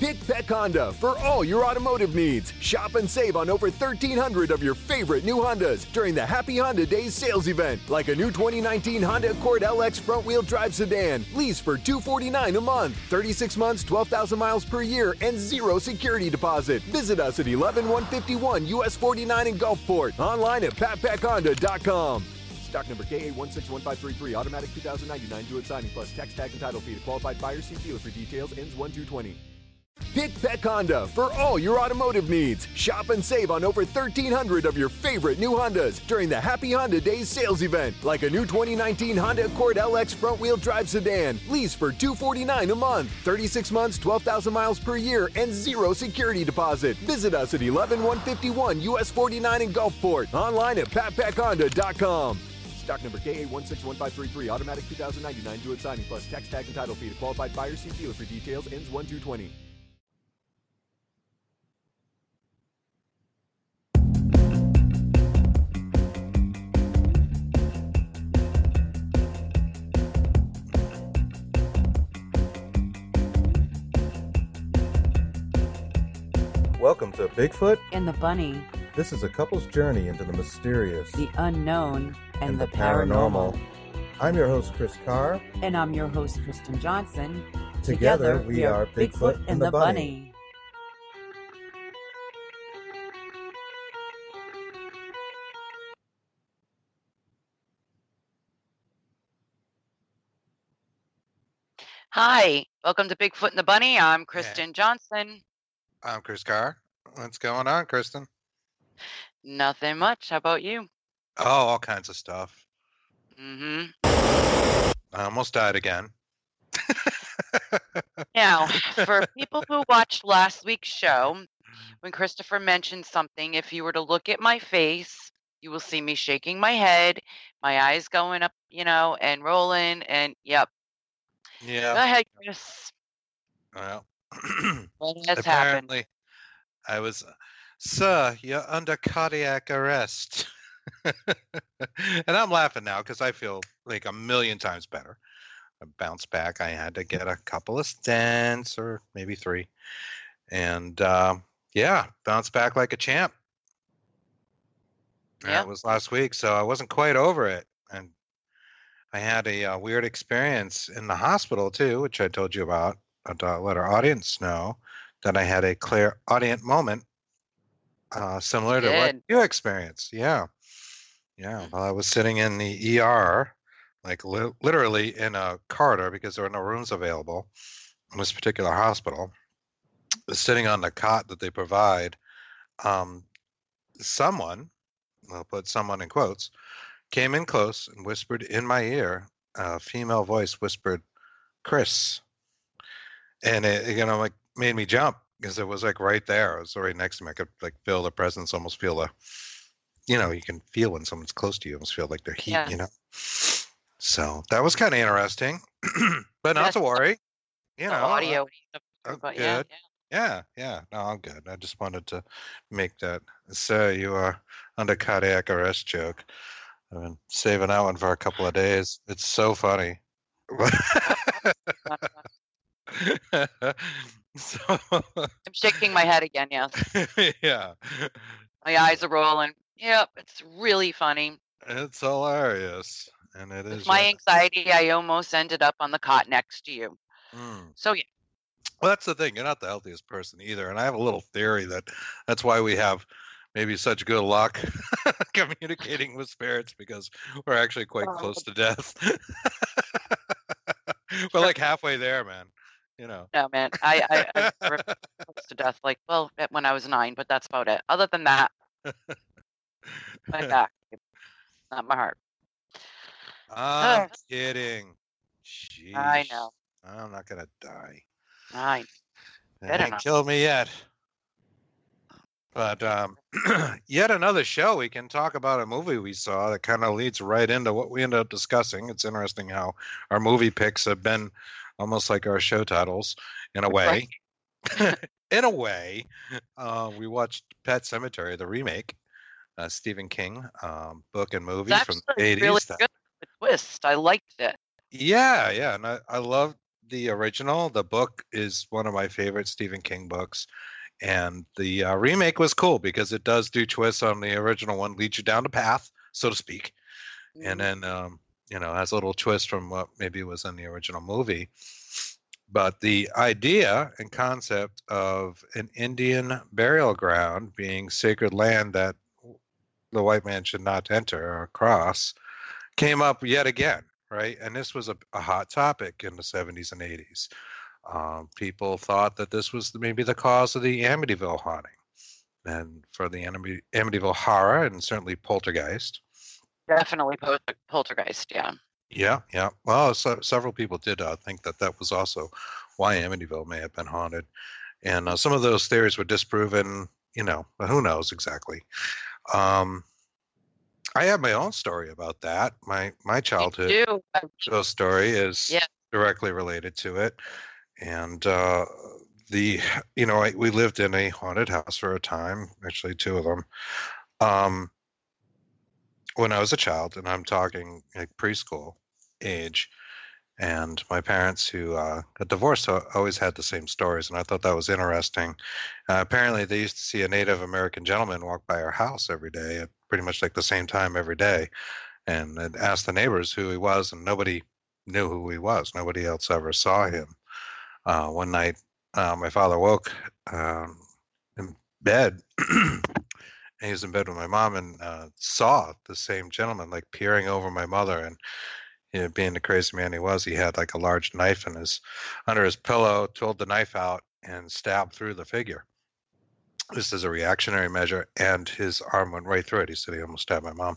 Pat Peck Honda for all your automotive needs. Shop and save on over 1,300 of your favorite new Hondas during the Happy Honda Days sales event, like a new 2019 Honda Accord LX front wheel drive sedan, lease for 249 a month, 36 months, 12,000 miles per year, and zero security deposit. Visit us at 11151 US 49 in Gulfport. Online at patpeckhonda.com. Stock number KA161533, automatic 2099, do it signing plus tax tag and title fee to qualified buyer. See dealer for details. Ends 1220. Pat Peck Honda for all your automotive needs. Shop and save on over 1,300 of your favorite new Hondas during the Happy Honda Days sales event, like a new 2019 Honda Accord LX front wheel drive sedan, lease for 249 a month, 36 months, 12,000 miles per year, and zero security deposit. Visit us at 11151 US 49 in Gulfport. Online at patpeckhonda.com. Stock number KA161533, automatic 2099, do it signing plus tax tag and title fee to qualified buyer. See dealer for details. Ends 1220. Welcome to Bigfoot. and the bunny, This is a couple's journey into the mysterious the unknown, and, and the, paranormal. I'm your host, Chris Carr. And I'm your host, Kristen Johnson. Together, we are Bigfoot and the Bunny. Hi, welcome to Bigfoot and the Bunny. I'm Kristen Johnson. I'm Chris Carr. What's going on, Kristen? Nothing much. How about you? Oh, all kinds of stuff. Mm-hmm. I almost died again. Now, for people who watched last week's show, when Christopher mentioned something, if you were to look at my face, you will see me shaking my head, my eyes going up, you know, and rolling. And yep. Yeah. Go ahead, Chris. Well, What has happened? apparently, I was, sir, you're under cardiac arrest. and I'm laughing now because I feel like a million times better. I bounced back. I had to get a couple of stents or maybe three. And um, yeah, bounced back like a champ. Yeah. That was last week. So I wasn't quite over it. And I had a uh, weird experience in the hospital too, which I told you about. I'd uh, let our audience know that I had a clear audience moment uh, similar to what you experienced. Yeah. Yeah. While I was sitting in the ER, like li- literally in a corridor because there were no rooms available in this particular hospital, sitting on the cot that they provide, um, someone, I'll put someone in quotes, came in close and whispered in my ear, a female voice whispered, Chris. And it, you know, like made me jump because it was like right there. It was right next to me. I could like feel the presence, almost feel the, you know, you can feel when someone's close to you, almost feel like their heat, you know. So that was kind of interesting, but not Yes. to worry. You know, audio. but yeah, good. Yeah, yeah. No, I'm good. I just wanted to make that, So you are under cardiac arrest joke. I've been saving that one for a couple of days. It's so funny. so, I'm shaking my head again. Yes, yeah, my eyes are rolling. Yep, it's really funny. it's hilarious. And it With is. my anxiety, I almost ended up on the cot next to you. mm. So yeah, Well, that's the thing. You're not the healthiest person either. And I have a little theory that that's why we have maybe such good luck communicating with spirits because we're actually quite Oh. close to death. we're like halfway there, man. You know. no man, I I, I ripped to death. Like well, when I was nine, but that's about it. Other than that, my back, not my heart. I'm kidding. Jeez. I know. I'm not gonna die. I It ain't not. killed me yet. But um, yet another show we can talk about a movie we saw that kind of leads right into what we ended up discussing. It's interesting how our movie picks have been almost like our show titles in a way. in a way, uh, we watched Pet Sematary, the remake, uh, Stephen King um, book and movie It's from the 80s. really good. The twist, I liked it. yeah, yeah, and I, I love the original. The book is one of my favorite Stephen King books, and the uh, remake was cool because it does do twists on the original one, leads you down the path, so to speak, and Mm-hmm. then um, you know has a little twist from what maybe was in the original movie. But the idea and concept of an Indian burial ground being sacred land that the white man should not enter or cross came up yet again, right? And this was a, a hot topic in the 70s and 80s. Um, people thought that this was maybe the cause of the Amityville haunting. And for the Amity, Amityville horror and certainly poltergeist. Definitely pol- poltergeist. Yeah. Yeah, yeah. Well, so, several people did uh, think that that was also why Amityville may have been haunted. And uh, some of those theories were disproven, you know, but who knows exactly. Um, I have my own story about that. My my childhood You do. I- ghost story is Yeah. directly related to it. And uh, the, you know, I, we lived in a haunted house for a time, actually two of them. Um, when I was a child, and I'm talking like preschool age, and my parents who uh, got divorced always had the same stories, and I thought that was interesting. Uh, apparently, they used to see a Native American gentleman walk by our house every day at pretty much like the same time every day, and they'd ask the neighbors who he was, and nobody knew who he was. Nobody else ever saw him. Uh, one night, uh, my father woke um, in bed. he was in bed with my mom and uh, saw the same gentleman like peering over my mother and you know, being the crazy man he was, he had like a large knife in his under his pillow, pulled the knife out and stabbed through the figure. This is a reactionary measure, and his arm went right through it. He said he almost stabbed my mom,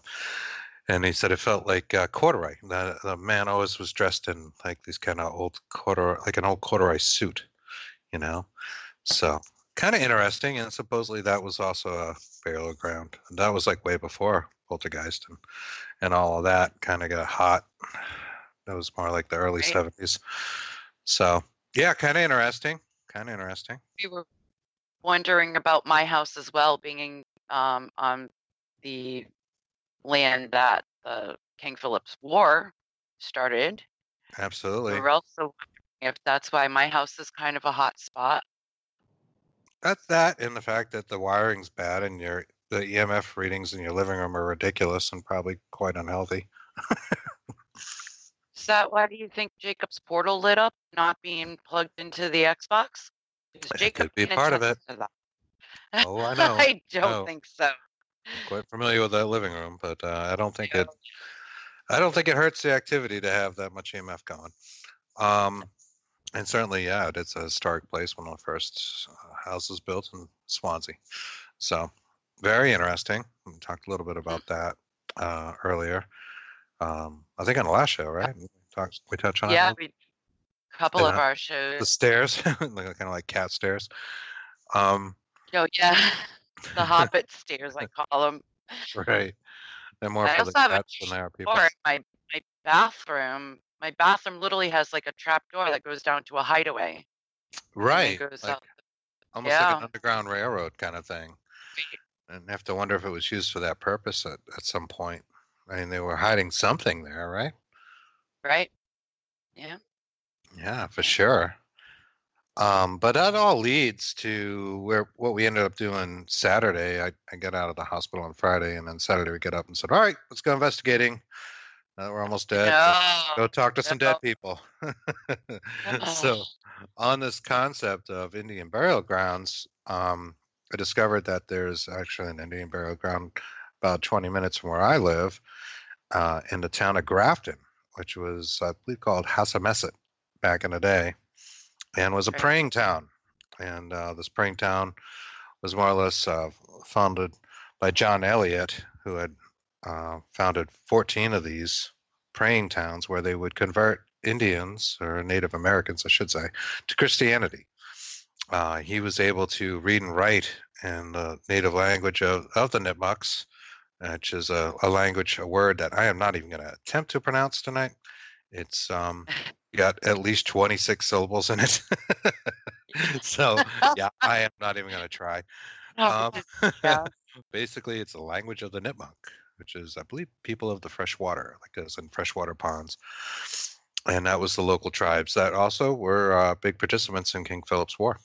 and he said it felt like uh, corduroy. The, the man always was dressed in like these kind of old corduroy, like an old corduroy suit, you know. So kind of interesting, and supposedly that was also a burial ground. And that was like way before Poltergeist and and all of that kind of got hot. That was more like the early Right. seventies. So yeah, kind of interesting. Kind of interesting. we were wondering about my house as well, being um, on the land that the King Philip's War started. Absolutely. We're also wondering if that's why my house is kind of a hot spot. That's that, and the fact that the wiring's bad and your the EMF readings in your living room are ridiculous and probably quite unhealthy. Is that why do you think Jacob's portal lit up, not being plugged into the Xbox? Because Jacob could be part of it. Oh, I know. I don't know. think so. Quite familiar with that living room, but uh, I don't think Yeah. it. I don't think it hurts the activity to have that much EMF going. Um, and certainly, yeah, it's a historic place, one of the first uh, houses built in Swansea. So, very interesting. We talked a little bit about that uh, earlier. Um, I think on the last show, right? We talked. We touched on it Yeah, we, a couple of our our the stairs, like, kind of like cat stairs. Um, Oh yeah, the Hobbit stairs, I call them. right. They're more I for also the have a cats than they are people. Or my my bathroom. My bathroom literally has like a trap door that goes down to a hideaway. Right. goes Like, almost like an underground railroad kind of thing. And I have to wonder if it was used for that purpose at, at some point. I mean, they were hiding something there, right? Right? Yeah. Yeah, for sure. Um, but that all leads to where what we ended up doing Saturday. I, I got out of the hospital on Friday, and then Saturday we get up and said, "All right, let's go investigating. Uh, we're almost dead. No. go talk to some dead people." so, on this concept of Indian burial grounds, um, I discovered that there's actually an Indian burial ground about 20 minutes from where I live uh, in the town of Grafton, which was, I believe, called Hassanamesit back in the day, and was a praying town. And uh, this praying town was more or less uh, founded by John Eliot, who had uh, founded 14 of these praying towns where they would convert Indians, or Native Americans, I should say, to Christianity. Uh, he was able to read and write in the native language of, of the Nipmucks, which is a, a language, a word that I am not even going to attempt to pronounce tonight. It's um, got at least 26 syllables in it. so, yeah, I am not even going to try. Um, basically, it's the language of the Nipmuc, which is, I believe, people of the fresh water, like as in freshwater ponds. and that was the local tribes that also were uh, big participants in King Philip's War,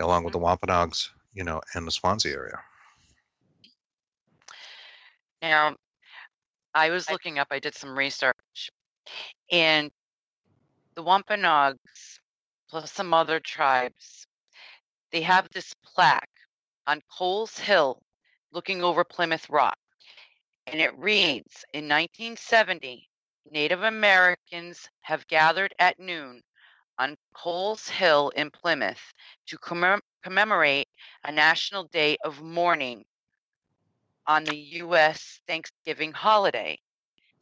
along with the Wampanoags, you know, and the Swansea area. Now, I was looking up, I did some research, and the Wampanoags, plus some other tribes, they have this plaque on Coles Hill looking over Plymouth Rock. And it reads In 1970, Native Americans have gathered at noon on Coles Hill in Plymouth to commem- commemorate a national day of mourning on the U.S. Thanksgiving holiday.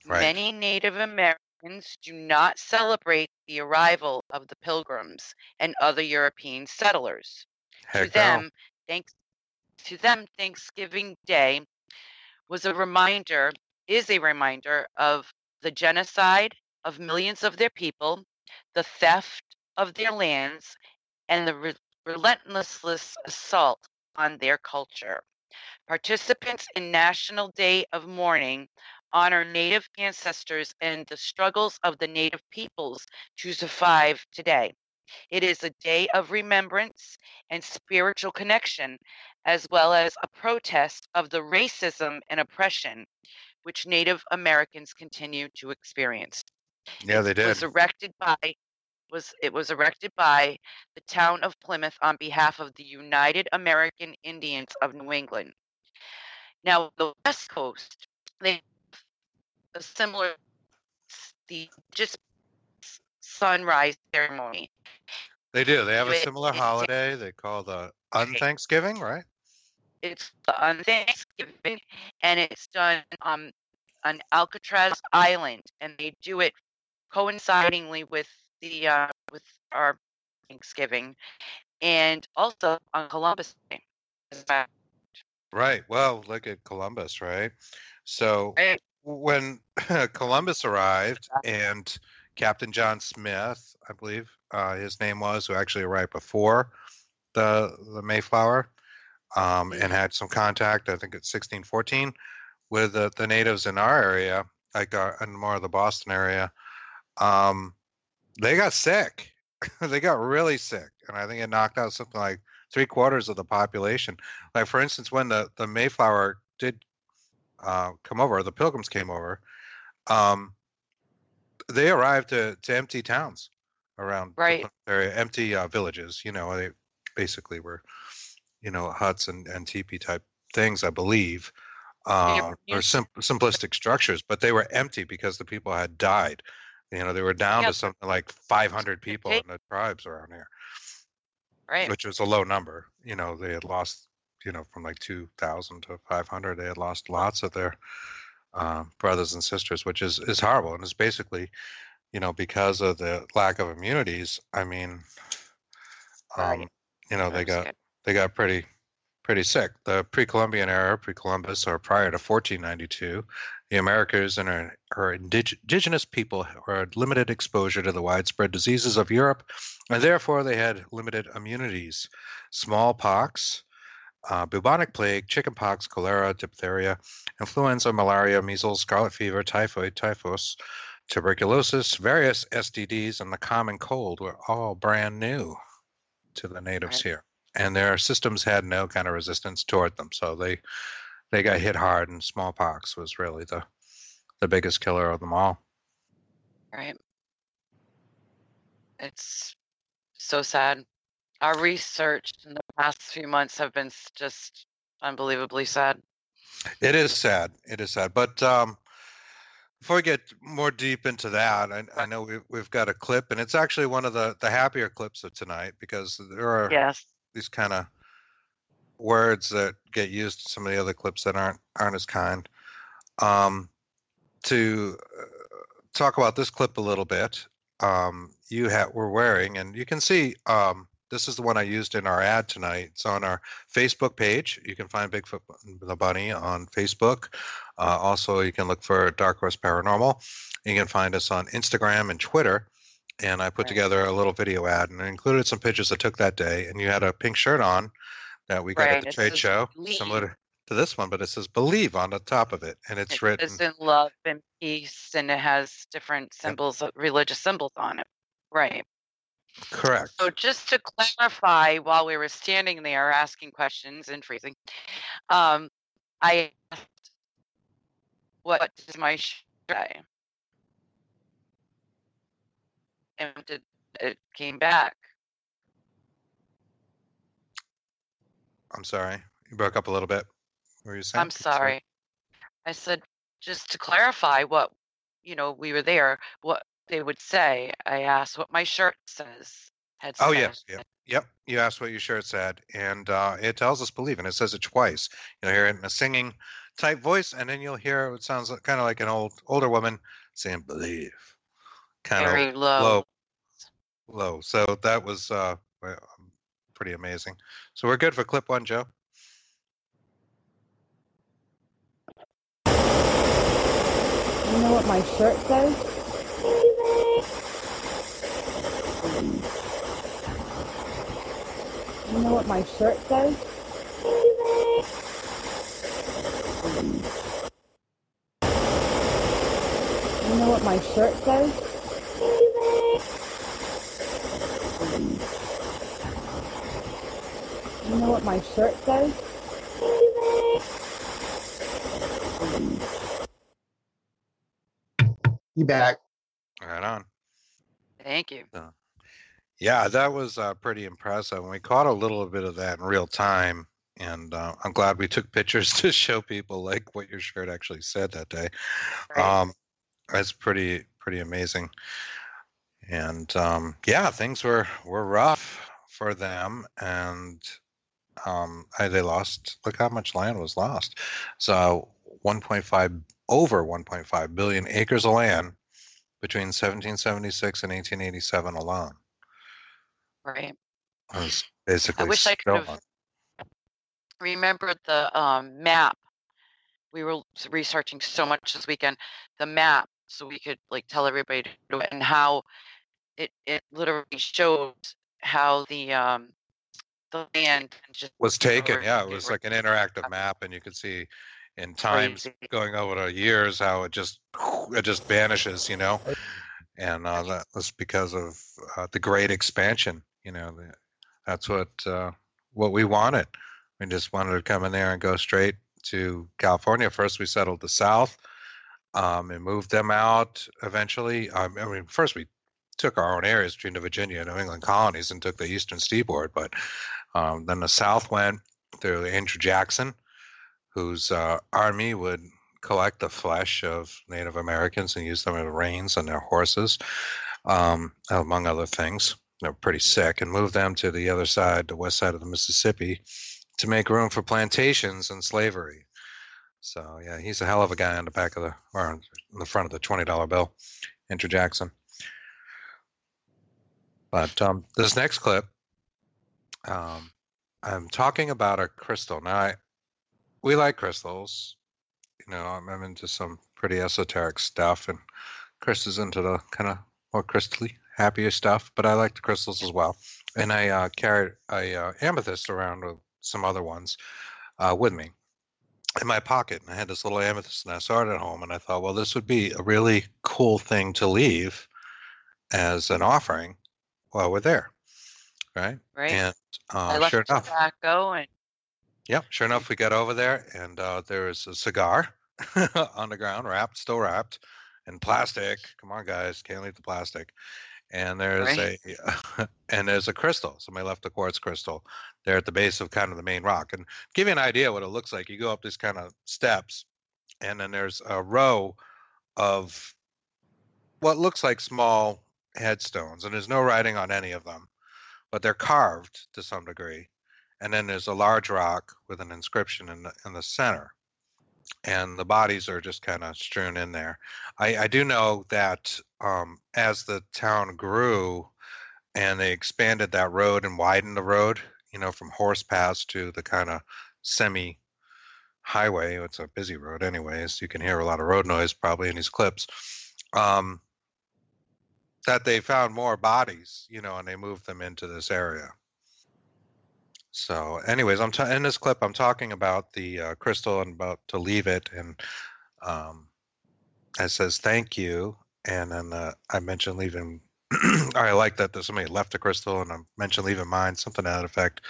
Right. Many Native Americans do not celebrate the arrival of the Pilgrims and other European settlers. Heck to no. them, thanks to them, Thanksgiving Day was a reminder, is a reminder of the genocide of millions of their people, the theft of their lands, and the re- relentless assault on their culture. Participants in National Day of Mourning honor Native ancestors and the struggles of the Native peoples to survive today. It is a day of remembrance and spiritual connection, as well as a protest of the racism and oppression which Native Americans continue to experience. Yeah, they It did. was erected by was it was erected by the town of Plymouth on behalf of the United American Indians of New England. Now the West Coast, they have a similar the just sunrise ceremony. They do. They have a similar holiday they call the Unthanksgiving, right? It's on Thanksgiving, and it's done um, on Alcatraz Island, and they do it coincidingly with the uh, with our Thanksgiving, and also on Columbus Day. Right. Well, look at Columbus, right? So Right. when Columbus arrived and Captain John Smith, I believe uh, his name was, who actually arrived before the the Mayflower, um, and had some contact, I think it's 1614, with the, the natives in our area, like uh, in more of the Boston area. Um, they got sick. they got really sick, and I think it knocked out something like three quarters of the population. Like for instance, when the the Mayflower did uh, come over, the Pilgrims came over. Um, they arrived to, to empty towns around Right. Area, empty uh, villages. You know, they basically were, you know, huts and, and teepee type things, I believe, uh, or sim- simplistic structures. But they were empty because the people had died. You know, they were down Yeah. to something like 500 people Okay. in the tribes around here Right. which was a low number. You know, they had lost, you know, from like 2,000 to 500. They had lost lots of their uh, brothers and sisters, which is is horrible, and it's basically, you know, because of the lack of immunities. I mean, um, Right. you know, they got. They got pretty pretty sick. The pre-Columbian era, pre-Columbus, or prior to 1492, the Americas and her, her indig- indigenous people had limited exposure to the widespread diseases of Europe, and therefore they had limited immunities. Smallpox, uh, bubonic plague, chickenpox, cholera, diphtheria, influenza, malaria, measles, scarlet fever, typhoid, typhus, tuberculosis, various STDs, and the common cold were all brand new to the natives Right. here and their systems had no kind of resistance toward them. So they they got hit hard, and smallpox was really the the biggest killer of them all. Right. It's so sad. Our research in the past few months have been just unbelievably sad. It is sad. It is sad. But um, before we get more deep into that, I, I know we've, we've got a clip, and it's actually one of the the happier clips of tonight because there are Yes. These kind of words that get used in some of the other clips that aren't aren't as kind. Um, to uh, talk about this clip a little bit, um, you ha- were wearing, and you can see um, this is the one I used in our ad tonight. It's on our Facebook page. You can find Bigfoot the Bunny on Facebook. Uh, also, you can look for Dark Horse Paranormal. You can find us on Instagram and Twitter. And I put Right. together a little video ad and it included some pictures I took that day. And you had a pink shirt on that we got Right, at the it trade show, Lee. similar to, this one, but it says believe on the top of it, and it's It written. It's in love and peace, and it has different symbols, of religious symbols on it. Right. Correct. So just to clarify, while we were standing there asking questions and freezing, um, I asked, "What does my shirt say?" And it, it came back. I'm sorry. You broke up a little bit. What were you saying? I'm sorry. I said just to clarify what you know we were there. What they would say. I asked what my shirt says. Had Oh said. yes, yep, yep. You asked what your shirt said, and uh, it tells us believe, and it says it twice. You'll hear it in a singing type voice, and then you'll hear it sounds kind of like an old older woman saying believe, kind of Very low. low, low. So that was uh, pretty amazing. So we're good for clip one, Joe. You know what my shirt says? You know what my shirt says? You know what my shirt says? You know what my shirt says? You back. Right on. Thank you. Yeah, that was uh, pretty impressive. And we caught a little bit of that in real time. And uh, I'm glad we took pictures to show people like what your shirt actually said that day. Right. Um, that's pretty pretty amazing. And um, yeah, things were were rough for them, and um, I, they lost. Look how much land was lost. So 1.5 over 1.5 billion acres of land between 1776 and 1887 alone. right. was basically wish I could have remembered the um, map. We were researching so much this weekend. The map, so we could like tell everybody to do it and how it it literally shows how the um the land just was taken. Yeah, it was like an interactive map, and you could see in times Crazy. going over the years how it just it just vanishes, you know. And uh, that was because of uh, the great expansion. You know, the, that's what uh, what we wanted. We just wanted to come in there and go straight to California. First, we settled the South um, and moved them out eventually. Um, I mean, first we took our own areas between the Virginia and New England colonies and took the eastern seaboard, but um, then the South went through Andrew Jackson, whose uh, army would collect the flesh of Native Americans and use them as reins on their horses, um, among other things. They're pretty sick, and move them to the other side, the west side of the Mississippi, to make room for plantations and slavery. So yeah, he's a hell of a guy on the back of the or on the front of the twenty dollar bill, Andrew Jackson. But um, this next clip, um, I'm talking about a crystal. Now, I, we like crystals. You know, I'm, I'm into some pretty esoteric stuff, and Chris is into the kind of more crystally happier stuff. But I like the crystals as well. And I uh, carried a uh, amethyst around with some other ones uh, with me in my pocket. And I had this little amethyst, and I saw it at home, and I thought, well, this would be a really cool thing to leave as an offering while we're there, right? right. And I uh, left sure enough, tobacco and Yep, sure enough, we got over there, and uh, there was a cigar on the ground, wrapped, still wrapped, in plastic. Come on, guys, can't leave the plastic. And there's Right. a and there's a crystal. Somebody left a quartz crystal there at the base of kind of the main rock. And give you an idea what it looks like. You go up these kind of steps, and then there's a row of what looks like small headstones, and there's no writing on any of them, but they're carved to some degree and then there's a large rock with an inscription in the in the center and the bodies are just kind of strewn in there. I i do know that um as the town grew and they expanded that road and widened the road you know from horse pass to the kind of semi highway it's a busy road anyways you can hear a lot of road noise probably in these clips um that they found more bodies you know and they moved them into this area So, anyways, I'm ta- in this clip. I'm talking about the uh, crystal and about to leave it, and um, it says thank you, and then uh, I mentioned leaving. I like that there's somebody left the crystal, and I mentioned leaving mine, something to that effect.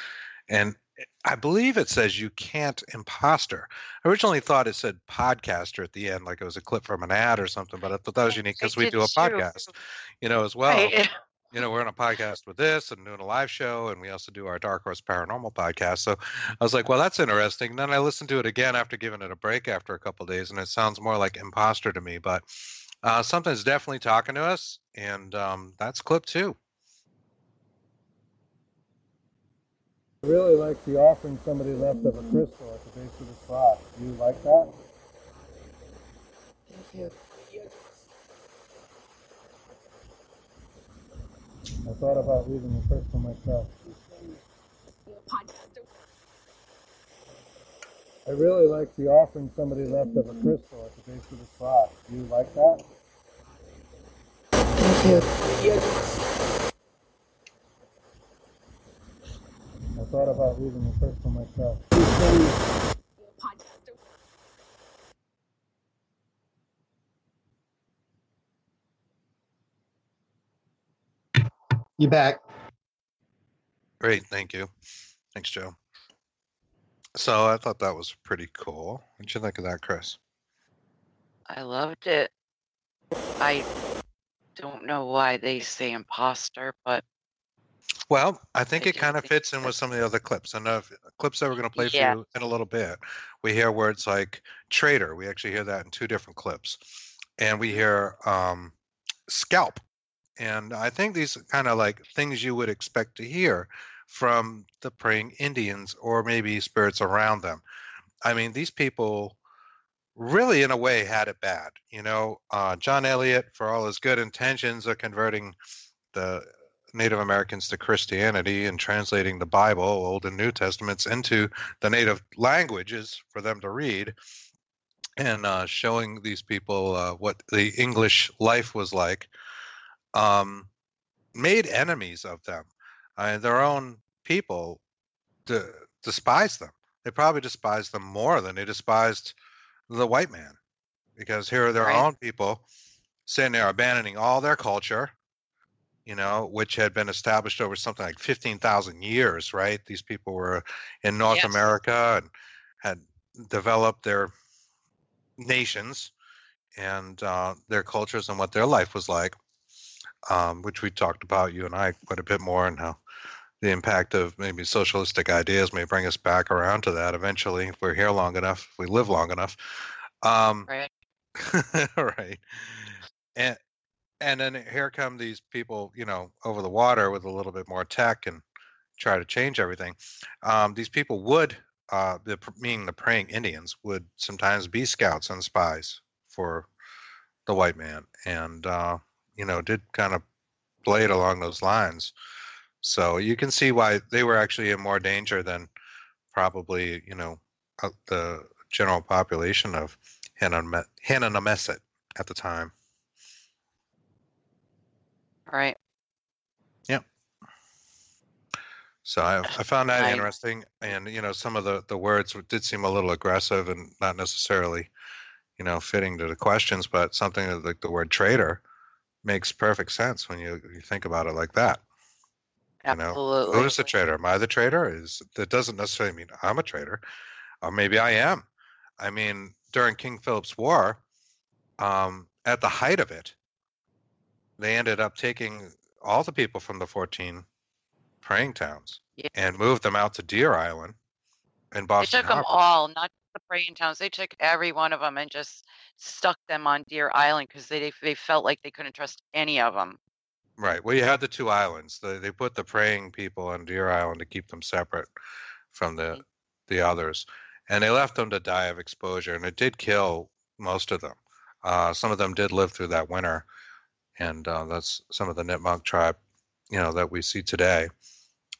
And I believe it says you can't imposter. I originally thought it said podcaster at the end, like it was a clip from an ad or something, but I thought that was unique because we do a podcast, you know, as well Right. you know, we're on a podcast with this and doing a live show, and we also do our Dark Horse Paranormal podcast. So I was like, well, that's interesting. And then I listened to it again after giving it a break after a couple of days, and it sounds more like imposter to me. But uh, something's definitely talking to us, and um, that's clip two. I really like the offering somebody left of a crystal at the base of the rock. Do you like that? Thank you. I thought about leaving the crystal myself. I really like the offering somebody left of a crystal at the base of the rock. Do you like that? I thought about leaving the crystal myself. You back? Great, thank you. Thanks, Joe. So I thought that was pretty cool. What'd you think of that, Chris? I loved it. I don't know why they say imposter, but Well, I think I it kind of fits in with some of the other clips. And uh, clips that we're going to play Yeah. for you in a little bit, we hear words like traitor. We actually hear that in two different clips. And we hear um, scalp. And I think these are kind of like things you would expect to hear from the praying Indians or maybe spirits around them. I mean, these people really, in a way, had it bad. You know, uh, John Eliot, for all his good intentions of converting the Native Americans to Christianity and translating the Bible, Old and New Testaments, into the native languages for them to read, and uh, showing these people uh, what the English life was like, um, made enemies of them. Uh, their own people de- despised them. They probably despised them more than they despised the white man, because here are their Right. own people sitting there abandoning all their culture you know, which had been established over something like 15,000 years, right? These people were in North Yes. America and had developed their nations and uh, their cultures and what their life was like, um, which we talked about, you and I, quite a bit more, and how the impact of maybe socialistic ideas may bring us back around to that eventually if we're here long enough, if we live long enough. Um, right. right. And and then here come these people, you know, over the water with a little bit more tech and try to change everything. Um, these people would, uh, the, meaning the praying Indians, would sometimes be scouts and spies for the white man, and uh, you know, did kind of play it along those lines. So you can see why they were actually in more danger than probably, you know, uh, the general population of Hassanamesit at the time. Right. Yeah. So I, I found that Right. interesting, and you know, some of the the words did seem a little aggressive and not necessarily, you know, fitting to the questions. But something like the word traitor makes perfect sense when you, you think about it like that. You know, Absolutely. Who is the traitor? Am I the traitor? Is that doesn't necessarily mean I'm a traitor, or maybe I am. I mean, during King Philip's War, um, at the height of it, they ended up taking all the people from the 14 praying towns Yeah. and moved them out to Deer Island in They Boston took them all, not the praying towns. They took every one of them and just stuck them on Deer Island because they they felt like they couldn't trust any of them. Right. Well, you had the two islands. They, they put the praying people on Deer Island to keep them separate from the Mhm. the others, and they left them to die of exposure, and it did kill most of them. Uh, some of them did live through that winter, and uh, that's some of the Nipmuc tribe, you know, that we see today,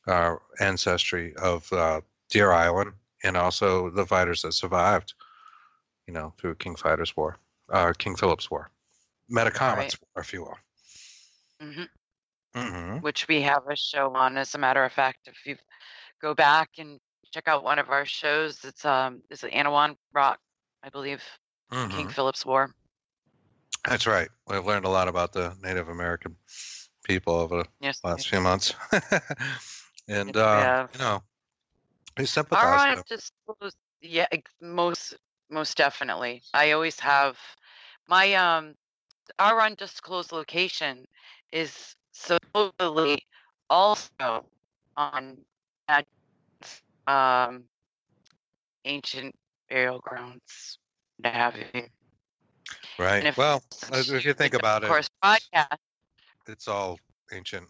uh, ancestry of uh, Deer Island, and also the fighters that survived, you know, through King Fighters War, uh, King Philip's War, Metacomet's Right. War, if you will. hmm hmm Which we have a show on, as a matter of fact. If you go back and check out one of our shows. It's um, it's an Anawan Rock, I believe, King Mhm. Philip's War. That's right. We've learned a lot about the Native American people over Yes. the last few months. and, Yes, uh, you know, we sympathize with them. undisclosed, yeah, most most definitely. I always have my um our undisclosed location is supposedly also on um ancient burial grounds. what have you. Right. if Well, if you think about it, course, podcast. it's all ancient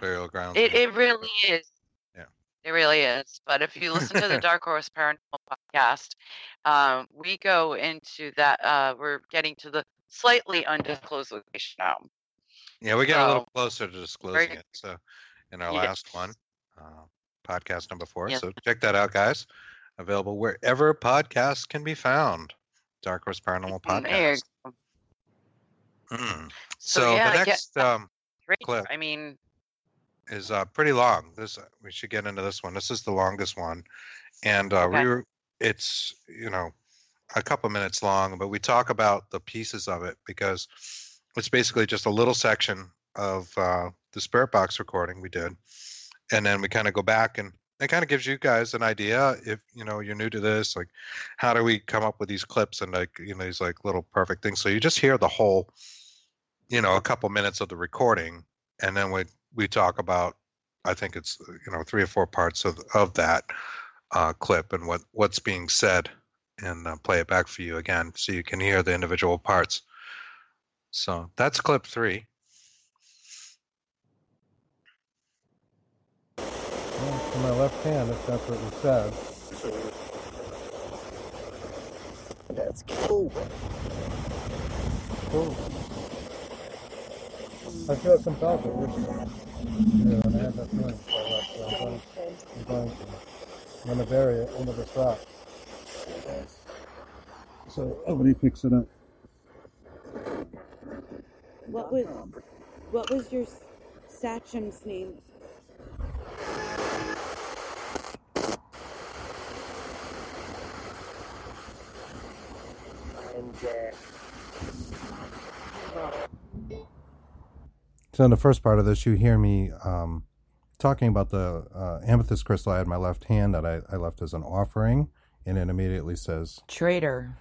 burial grounds. It it really is. Yeah. It really is. But if you listen to the Dark Horse Paranormal podcast, um, we go into that. Uh, we're getting to the slightly undisclosed location now. Yeah, we get a little closer to disclosing very- it. So, in our last one, uh, podcast number four. So check that out, guys. Available wherever podcasts can be found. Dark Horse Paranormal Mm, there Podcast. Mm. So, So yeah, the yeah, next um, Great. Clip. I mean, is uh, pretty long. This we should get into this one. This is the longest one, and uh, Okay. we were, it's you know a couple minutes long, but we talk about the pieces of it because it's basically just a little section of uh, the Spirit Box recording we did, and then we kind of go back and it kind of gives you guys an idea if you know you're new to this, like how do we come up with these clips and like you know these like little perfect things. So you just hear the whole, you know, a couple minutes of the recording, and then we we talk about i think it's uh, you know three or four parts of of that uh, clip and what what's being said and uh, play it back for you again so you can hear the individual parts so that's clip three Well, my left hand, if that's what you said. That's cool. Cool. I feel compelled to listen. Yeah, and I have that feeling for that, so I'm going, I'm going to. I'm going to bury it under this rock. So nobody picks it up. What was what was your Sachem's name? And uh, So in the first part of this, you hear me um, talking about the uh, amethyst crystal I had in my left hand that I, I left as an offering, and it immediately says, Traitor.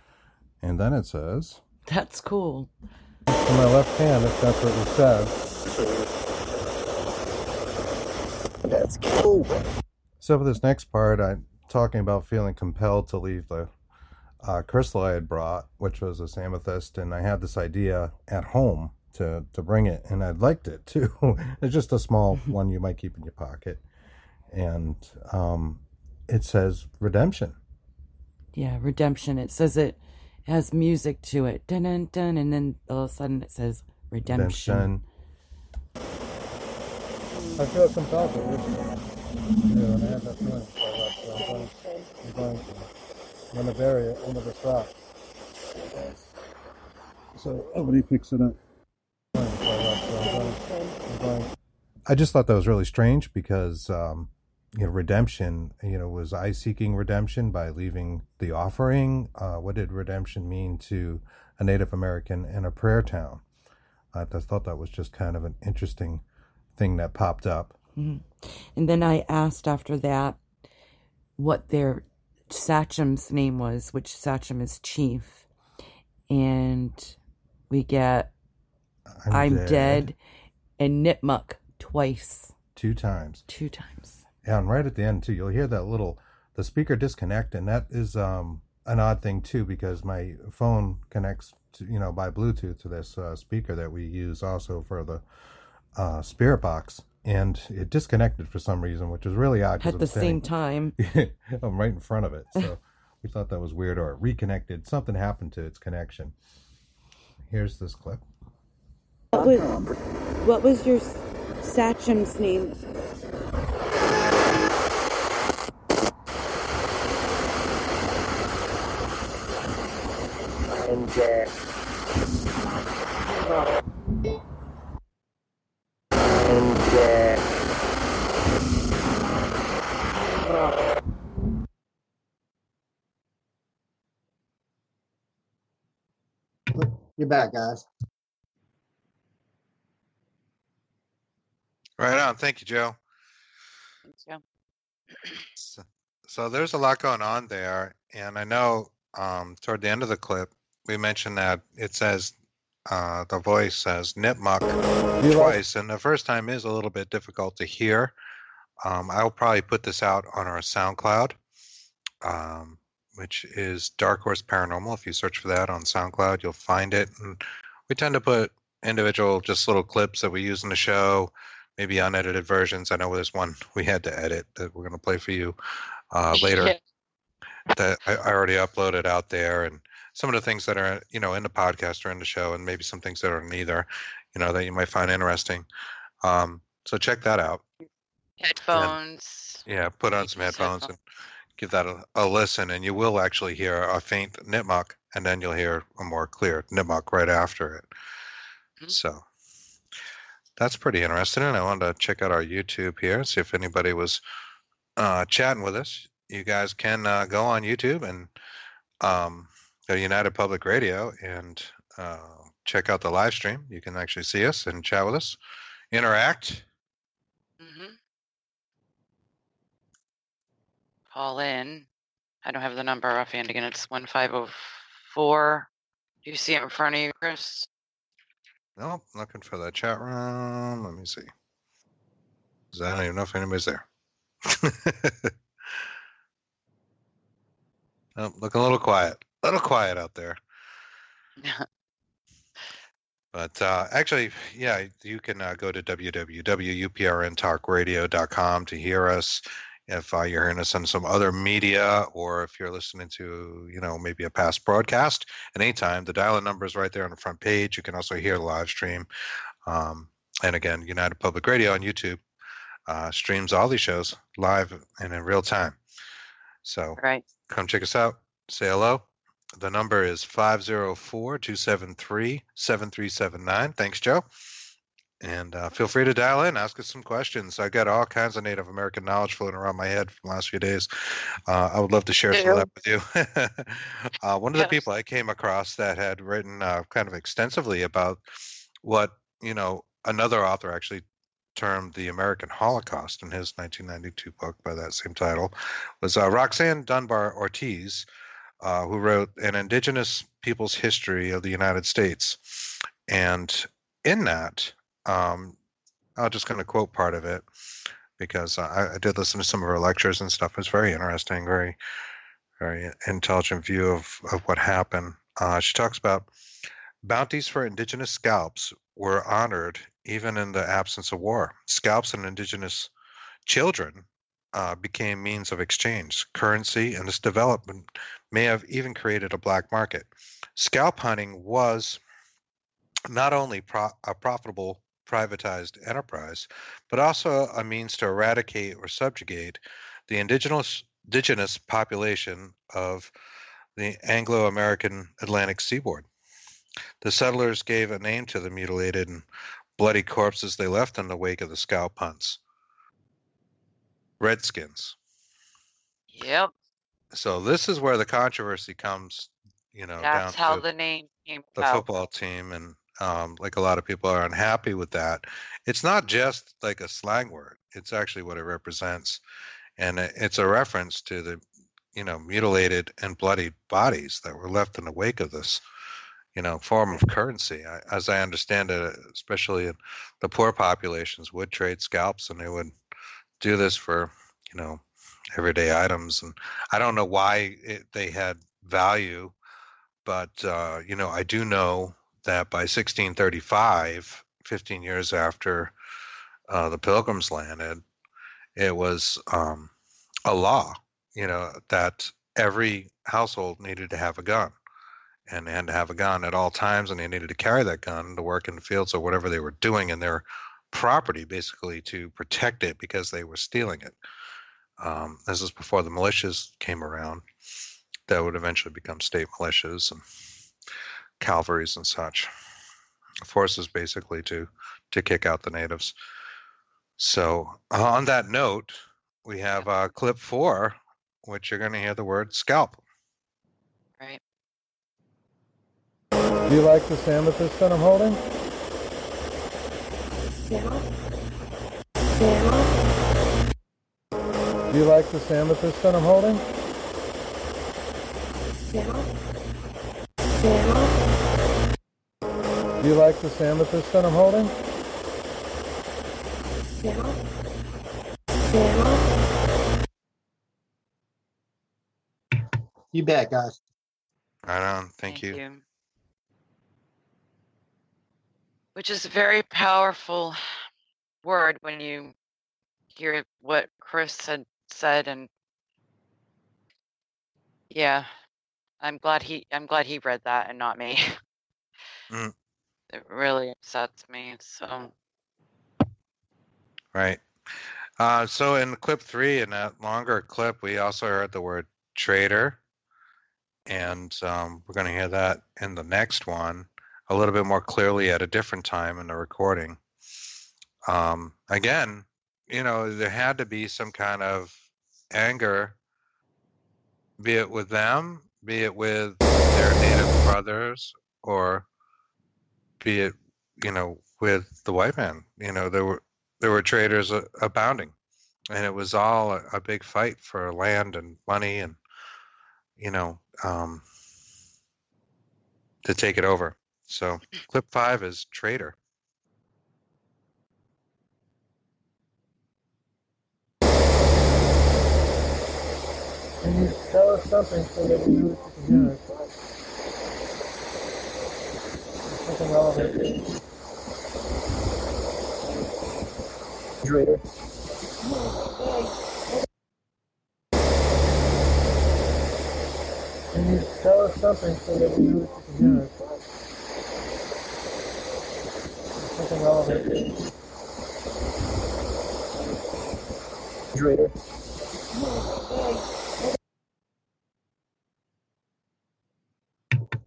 and then it says, That's cool. to my left hand, if that's what you said. that's cool. So for this next part, I'm talking about feeling compelled to leave the uh, crystal I had brought, which was this amethyst, and I had this idea at home to to bring it, and I liked it too. it's just a small one you might keep in your pocket, and um, it says redemption. Yeah, redemption. It says it has music to it. Dun dun dun, and then all of a sudden it says redemption. I feel compelled to listen. Yeah, and I have that feeling for that, so I'm going, I'm going to. I'm going to bury it under this rock. So nobody picks it up. I just thought that was really strange because, um, you know, redemption, you know, was I seeking redemption by leaving the offering? Uh, what did redemption mean to a Native American in a prayer town? I thought that was just kind of an interesting thing that popped up. And then I asked after that what their Sachem's name was, which Sachem is chief. And we get I'm, dead. And Nipmuc twice, Two times. two times. Yeah, and right at the end too, you'll hear that little the speaker disconnect, and that is um an odd thing too because my phone connects to you know by Bluetooth to this uh, speaker that we use also for the uh, spirit box, and it disconnected for some reason, which is really odd. At I'm the same standing- time. I'm right in front of it, so we thought that was weird, or it reconnected. Something happened to its connection. Here's this clip. What was, what was your sachem's name? And, uh, You're back, guys. Right on. Thank you, Joe. Thanks, Joe. So, so there's a lot going on there, and I know um, toward the end of the clip we mentioned that it says uh, the voice says Nipmuc You lost- twice, and the first time is a little bit difficult to hear. Um, I'll probably put this out on our SoundCloud, um, which is Dark Horse Paranormal. If you search for that on SoundCloud, you'll find it. And we tend to put individual, just little clips that we use in the show, maybe unedited versions. I know there's one we had to edit that we're going to play for you uh, later Yeah. that I, I already uploaded out there, and some of the things that are you know in the podcast or in the show, and maybe some things that are neither, you know, that you might find interesting. Um, so check that out. Headphones. Yeah, put on some those headphones and give that a, a listen, and you will actually hear a faint nipmuc, and then you'll hear a more clear nipmuc right after it. Mhm. So that's pretty interesting. And I wanted to check out our YouTube here, and see if anybody was uh, chatting with us. You guys can uh, go on YouTube and um, go United Public Radio and uh, check out the live stream. You can actually see us and chat with us, interact. hmm Call in. I don't have the number offhand again. It's 1504. Do you see it in front of you, Chris? Nope, looking for the chat room. Let me see. I don't even know if anybody's there. oh, looking a little quiet. A little quiet out there. But uh, actually, yeah, you can uh, go to www.uprntalkradio.com to hear us. If uh, you're hearing us on some other media, or if you're listening to, you know, maybe a past broadcast, at any time, the dial-in number is right there on the front page. You can also hear the live stream. Um, and again, United Public Radio on YouTube uh, streams all these shows live and in real time. So right. come check us out. Say hello. The number is 504 273 7379. Thanks, Joe. And uh, feel free to dial in, ask us some questions. I got all kinds of Native American knowledge floating around my head from the last few days. Uh, I would love to share some of that with you. uh, one of the Yes. people I came across that had written uh, kind of extensively about what, you know, another author actually termed the American Holocaust in his 1992 book by that same title was uh, Roxanne Dunbar Ortiz, uh, who wrote An Indigenous People's History of the United States. And in that, um, I'm just going to quote part of it because I, I did listen to some of her lectures and stuff. It's very interesting, very, very intelligent view of, of what happened. Uh, she talks about bounties for indigenous scalps were honored even in the absence of war. Scalps and indigenous children uh, became means of exchange, currency, and this development may have even created a black market. Scalp hunting was not only pro- a profitable privatized enterprise, but also a means to eradicate or subjugate the indigenous indigenous population of the Anglo-American Atlantic seaboard. The settlers gave a name to the mutilated and bloody corpses they left in the wake of the scalp hunts. Redskins. Yep. So this is where the controversy comes, you know, That's down how to the name came the about. football team and um, like a lot of people are unhappy with that. It's not just like a slang word it's actually what it represents. And it's a reference to the you know mutilated and bloodied bodies that were left in the wake of this you know form of currency. I, as i understand it especially in the poor populations would trade scalps and they would do this for you know everyday items. And i don't know why it, they had value but uh, you know i do know that by 1635 15 years after uh, the pilgrims landed it was um, a law you know that every household needed to have a gun. And they had to have a gun at all times and they needed to carry that gun to work in the fields or whatever they were doing in their property basically to protect it because they were stealing it. Um, this is before the militias came around. That would eventually become state militias and calvaries and such forces basically to to kick out the natives so uh, on that note we have uh, clip four which you're going to hear the word scalp Right. Do you like this amethyst that I'm holding? Yeah. Yeah. Do you like this amethyst that I'm holding? Yeah. Yeah. Do you like this amethyst that I'm holding? Yeah. Yeah. You bet, guys. Right on. Thank, you. Which is a very powerful word when you hear what Chris had said and yeah, I'm glad he I'm glad he read that and not me. Mm. It really upsets me. So Right. Uh, so in clip three, in that longer clip, we also heard the word traitor. And um, we're going to hear that in the next one a little bit more clearly at a different time in the recording. Um, again, you know, there had to be some kind of anger, be it with them, be it with their native brothers, or be it, you know, with the white man. You know, there were there were traders uh, abounding, and it was all a, a big fight for land and money, and you know, um, to take it over. So, clip five is trader. Can you tell us something so that we know what can Something relevant. Trader. Can you tell us something so that we know what hear us? Something relevant. Trader.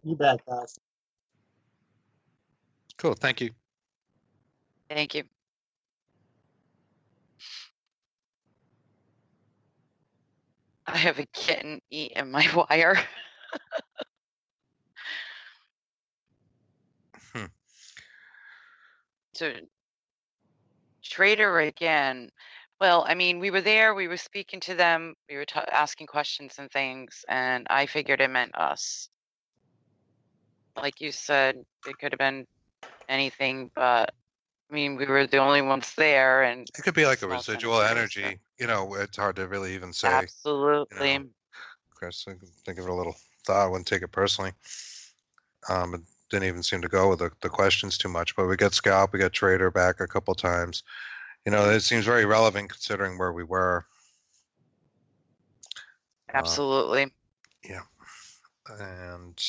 You bet, guys. Cool. Thank you. thank you. I have a kitten eating my wire. Hmm. So Trader again. Well, I mean, we were there, we were speaking to them, we were ta asking questions and things, and I figured it meant us. Like you said, it could have been anything, but I mean, we were the only ones there, and It could be like a residual energy. You know, it's hard to really even say. Absolutely. Chris, I can think of it a little thought. I wouldn't take it personally. Um, it didn't even seem to go with the, the questions too much. But we got Scalp, we got Trader back a couple times. You know, it seems very relevant considering where we were. Uh, yeah, and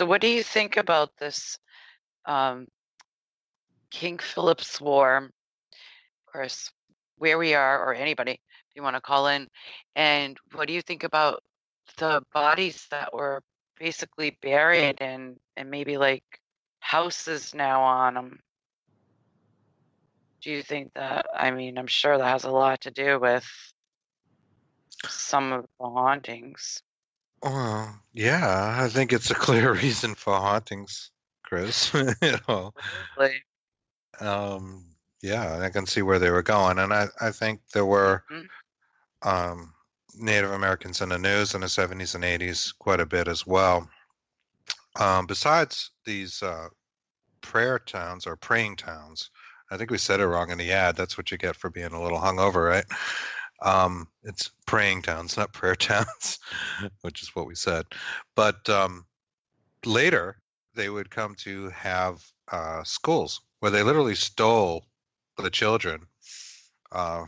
So, what do you think about this um, King Philip's War? Of course, where we are, or anybody, if you want to call in. And what do you think about the bodies that were basically buried and and maybe like houses now on them? Do you think that? I mean, I'm sure that has a lot to do with some of the hauntings. Well, yeah, I think it's a clear reason for hauntings, Chris. you know, Like, um, yeah, I can see where they were going, and I, I think there were mhm. um, Native Americans in the news in the 70s and 80s quite a bit as well. Um, besides these uh, prayer towns or praying towns, I think we said it wrong in the ad. That's what you get for being a little hungover, right? Um, it's praying towns, not prayer towns, which is what we said. But um, later, they would come to have uh, schools where they literally stole the children uh,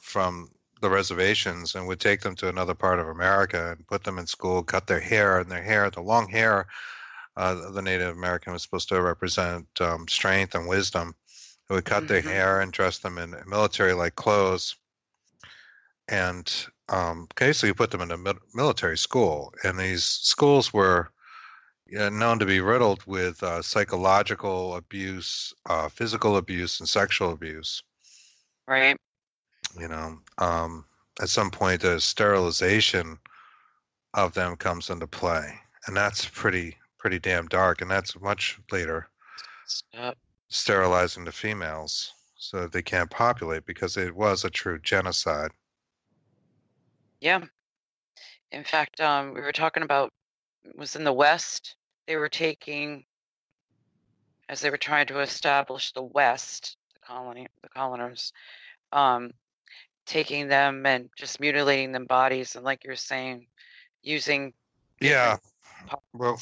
from the reservations and would take them to another part of America and put them in school, cut their hair, and their hair, the long hair, uh, the Native American was supposed to represent um, strength and wisdom. They would cut their Mhm. hair and dress them in military-like clothes, and um, basically put them in a mil- military school. And these schools were known to be riddled with uh, psychological abuse, uh, physical abuse, and sexual abuse right? you know um, at some point the sterilization of them comes into play, and that's pretty pretty damn dark, and that's much later, Stop. sterilizing the females so that they can't populate because it was a true genocide. Yeah. In fact, um, we were talking about it was in the West. They were taking, as they were trying to establish the West, the colony, the coloners, um, taking them and just mutilating them bodies, and like you're saying, using Yeah, well,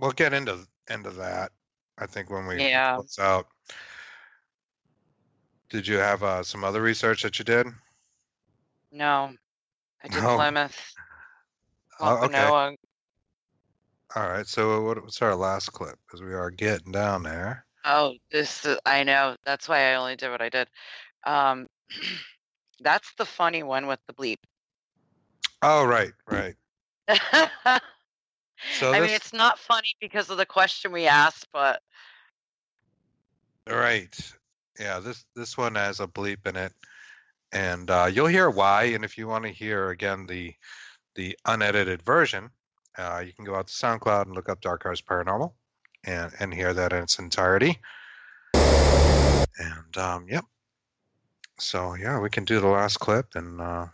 we'll get into into that. I think when we Yeah. close out. Did you have uh, some other research that you did? No, I did No. Plymouth, Oh, okay. Wampanoag. All right. So what, what's our last clip? Because we are getting down there. Oh, this is, I know. That's why I only did what I did. Um, that's the funny one with the bleep. Oh, right, right. I So mean, this, it's not funny because of the question we asked, but right, yeah. This this one has a bleep in it, and uh, you'll hear why. And if you want to hear again the the unedited version, uh, you can go out to SoundCloud and look up Dark Horse Paranormal, and and hear that in its entirety. And um, yep. So yeah, we can do the last clip and uh,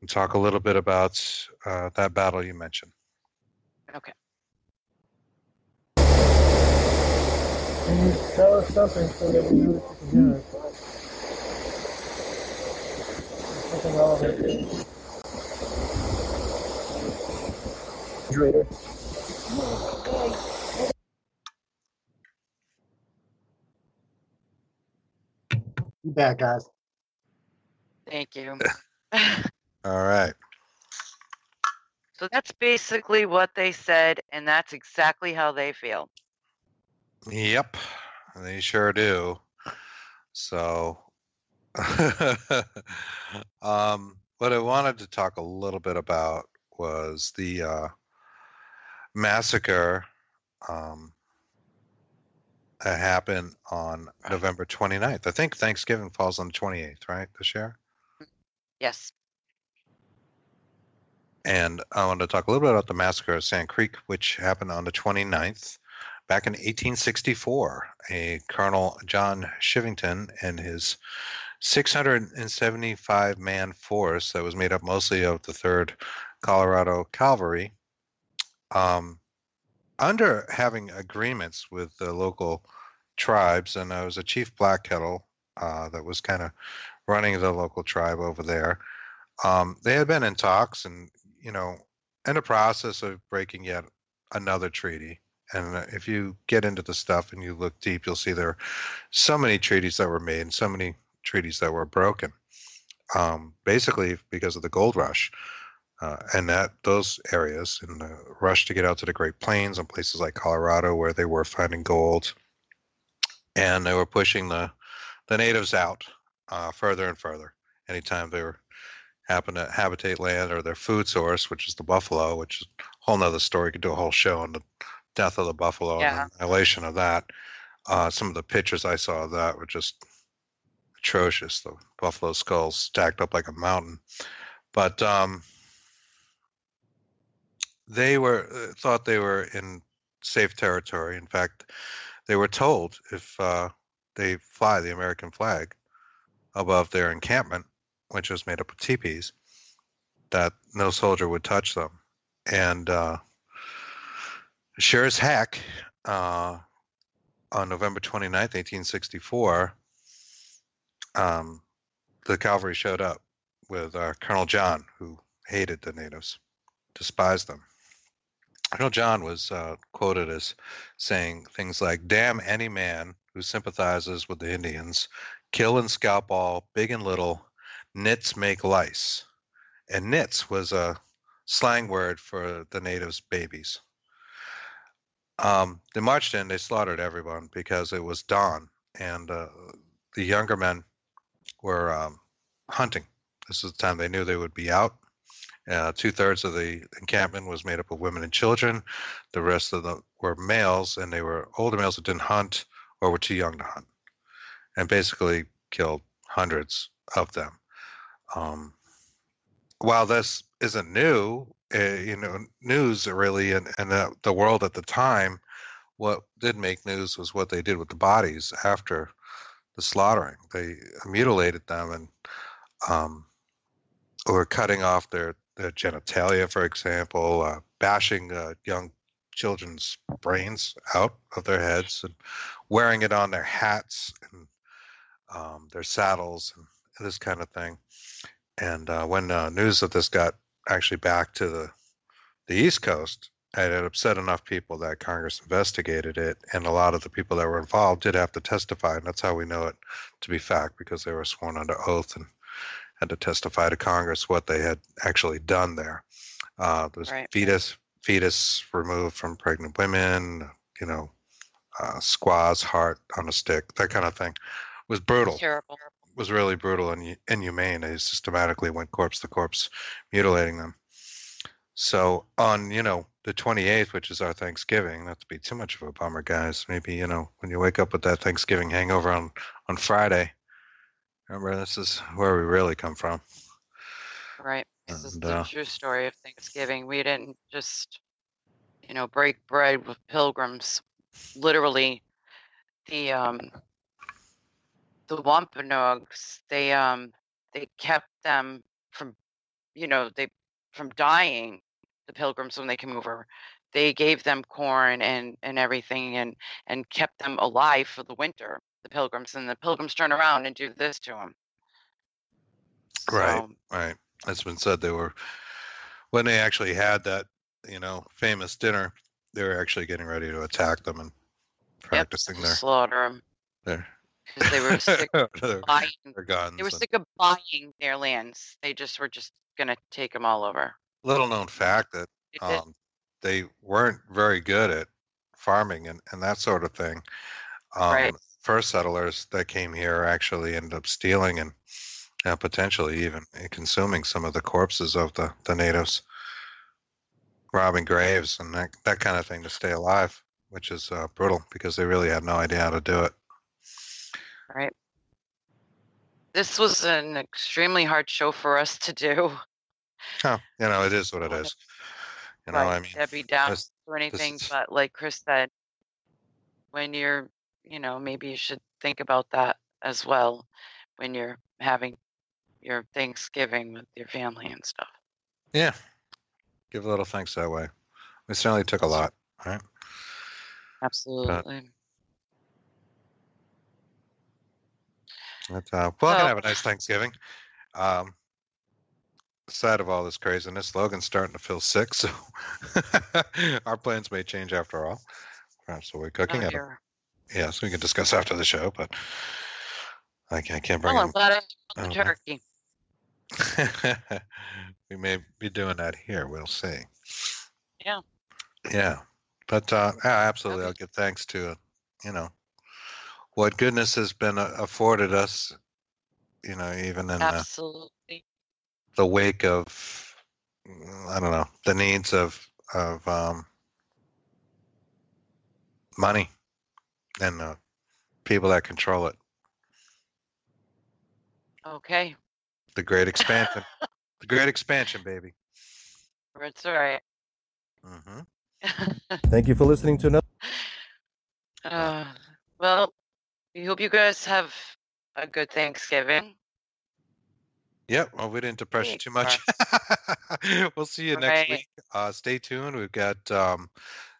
and talk a little bit about uh, that battle you mentioned. okay. Can you tell us something so that we know that you can hear us? Something relevant. Refrigerator. You back, guys. Thank you. All right. so that's basically what they said, and that's exactly how they feel. Yep, they sure do. So, um, what I wanted to talk a little bit about was the uh, massacre um, that happened on November 29th. I think Thanksgiving falls on the 28th, right, this year? Yes. And I wanted to talk a little bit about the massacre of Sand Creek, which happened on the 29th. Back in 1864, a Colonel John Chivington and his 675 man force that was made up mostly of the 3rd Colorado Cavalry, um, under having agreements with the local tribes, and there was a chief black kettle uh, that was kind of running the local tribe over there. Um, they had been in talks and, you know, in the process of breaking yet another treaty. And uh, if you get into the stuff and you look deep, you'll see there are so many treaties that were made and so many treaties that were broken. Um, basically, because of the gold rush, uh, and that those areas in the rush to get out to the Great Plains and places like Colorado where they were finding gold, and they were pushing the the natives out uh, further and further. Anytime they were happen to habitate land or their food source, which is the buffalo, which is a whole nother story. Could do a whole show on the death of the buffalo Yeah. and the annihilation of that. Uh, some of the pictures I saw of that were just atrocious. The buffalo skulls stacked up like a mountain. But um, they were uh, thought they were in safe territory. In fact, they were told if uh, they fly the American flag above their encampment, which was made up of teepees, that no soldier would touch them. And uh, sure as heck, uh, on November 29th, 1864, um, the cavalry showed up with uh, Colonel John, who hated the natives, despised them. Colonel John was uh, quoted as saying things like, Damn any man who sympathizes with the Indians, kill and scalp all, big and little, nits make lice. And nits was a slang word for the natives' babies. Um, they marched in, they slaughtered everyone because it was dawn, and uh, the younger men were um, hunting. This is the time they knew they would be out. Uh, Two thirds of the encampment was made up of women and children. The rest of them were males, and they were older males that didn't hunt or were too young to hunt, and basically killed hundreds of them. Um, while this isn't new, uh, you know, news really, and and the, the world at the time, what did make news was what they did with the bodies after the slaughtering. They mutilated them and um, cutting off their, their genitalia, for example, uh, bashing uh, young children's brains out of their heads and wearing it on their hats and um, their saddles and this kind of thing. And uh, when uh, news of this got actually back to the the East Coast, it had upset enough people that Congress investigated it, and a lot of the people that were involved did have to testify, and that's how we know it to be fact because they were sworn under oath and had to testify to Congress what they had actually done there. Uh, there's Right. fetus fetus removed from pregnant women, you know, uh, squaws, heart on a stick, that kind of thing. It was brutal Terrible. was really brutal and inhumane. They systematically went corpse to corpse, mutilating them. So on, you know, the 28th, which is our Thanksgiving, not to be too much of a bummer, guys. Maybe you know when you wake up with that Thanksgiving hangover on on Friday. Remember, this is where we really come from. Right. This is the uh, true story of Thanksgiving. We didn't just, you know, break bread with pilgrims. Literally, the um the Wampanoags, they um they kept them from, you know, they from dying. The pilgrims when they came over, they gave them corn and and everything and and kept them alive for the winter. The pilgrims and the pilgrims turn around and do this to them. Right. So, Right. It's been said they were when they actually had that, you know, famous dinner. They were actually getting ready to attack them and practicing to their slaughter them their because they were sick of buying their guns. They were and- sick of buying their lands. They just were just gonna take them all over. Little known fact that They um, they weren't very good at farming and, and that sort of thing. Um, Right. First settlers that came here actually ended up stealing and uh, potentially even consuming some of the corpses of the, the natives, robbing graves and that, that kind of thing to stay alive, which is uh, brutal because they really had no idea how to do it. Right. This was an extremely hard show for us to do. Oh, you know, it is what it is. You know, I mean, Debbie down this- or anything, is- but like Chris said, when you're, you know, maybe you should think about that as well when you're having your Thanksgiving with your family and stuff. yeah, give a little thanks that way. It certainly took a lot, right? Absolutely. But, uh, well, So- gonna have a nice Thanksgiving. Um, aside of all this craziness, Logan's starting to feel sick, so our plans may change after all. Perhaps we'll be cooking Oh, at dear. Yes, we can discuss after the show, but I can't, I can't bring I'm him. glad I the Oh, turkey. we may be doing that here. We'll see. Yeah. Yeah, but uh, absolutely, Okay. I'll give thanks to uh, you know what goodness has been uh, afforded us. You know, even in the, Absolutely. The wake of I don't know the needs of of um, money and uh, people that control it. Okay. The great expansion, the great expansion, baby. That's right. all right. hmm Thank you for listening to another. Uh, well, we hope you guys have a good Thanksgiving. Yep. Well, we didn't depress you too much. we'll see you next Right. week. Uh, stay tuned. We've got um,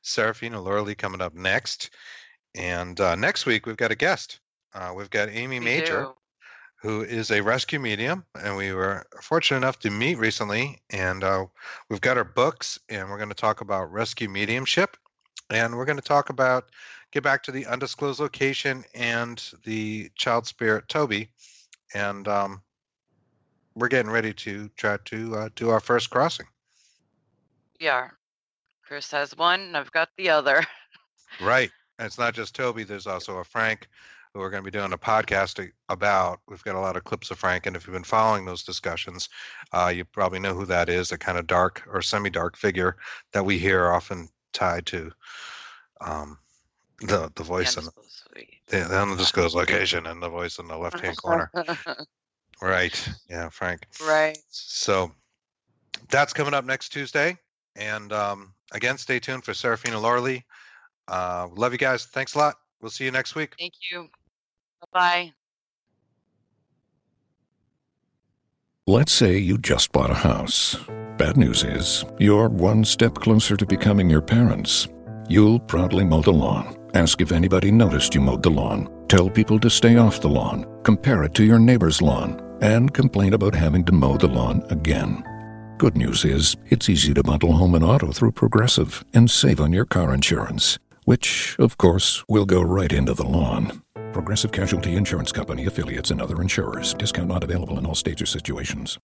Seraphine and Laura Lee coming up next. And uh, next week, we've got a guest. Uh, we've got Amy We Major, do. who is a rescue medium. And we were fortunate enough to meet recently. And uh, we've got her books, and we're going to talk about rescue mediumship. And we're going to talk about, get back to the undisclosed location and the child spirit, Toby. And um, we're getting ready to try to uh, do our first crossing. We are. Chris has one, and I've got the other. Right. And it's not just Toby. There's also a Frank who we're going to be doing a podcast about. We've got a lot of clips of Frank, and if you've been following those discussions, uh, you probably know who that is. A kind of dark or semi-dark figure that we hear often tied to um, the the voice in the, the undisclosed location and the voice in the left-hand corner. Right. Yeah, Frank. right. So that's coming up next Tuesday. And um, again, stay tuned for Serafina Lorley. Uh, love you guys. Thanks a lot. We'll see you next week. Thank you. Bye bye. Let's say you just bought a house. Bad news is, you're one step closer to becoming your parents. You'll proudly mow the lawn, ask if anybody noticed you mowed the lawn, tell people to stay off the lawn, compare it to your neighbor's lawn, and complain about having to mow the lawn again. Good news is, it's easy to bundle home and auto through Progressive and save on your car insurance, which, of course, will go right into the lawn. Progressive Casualty Insurance Company affiliates and other insurers. Discount not available in all states or situations.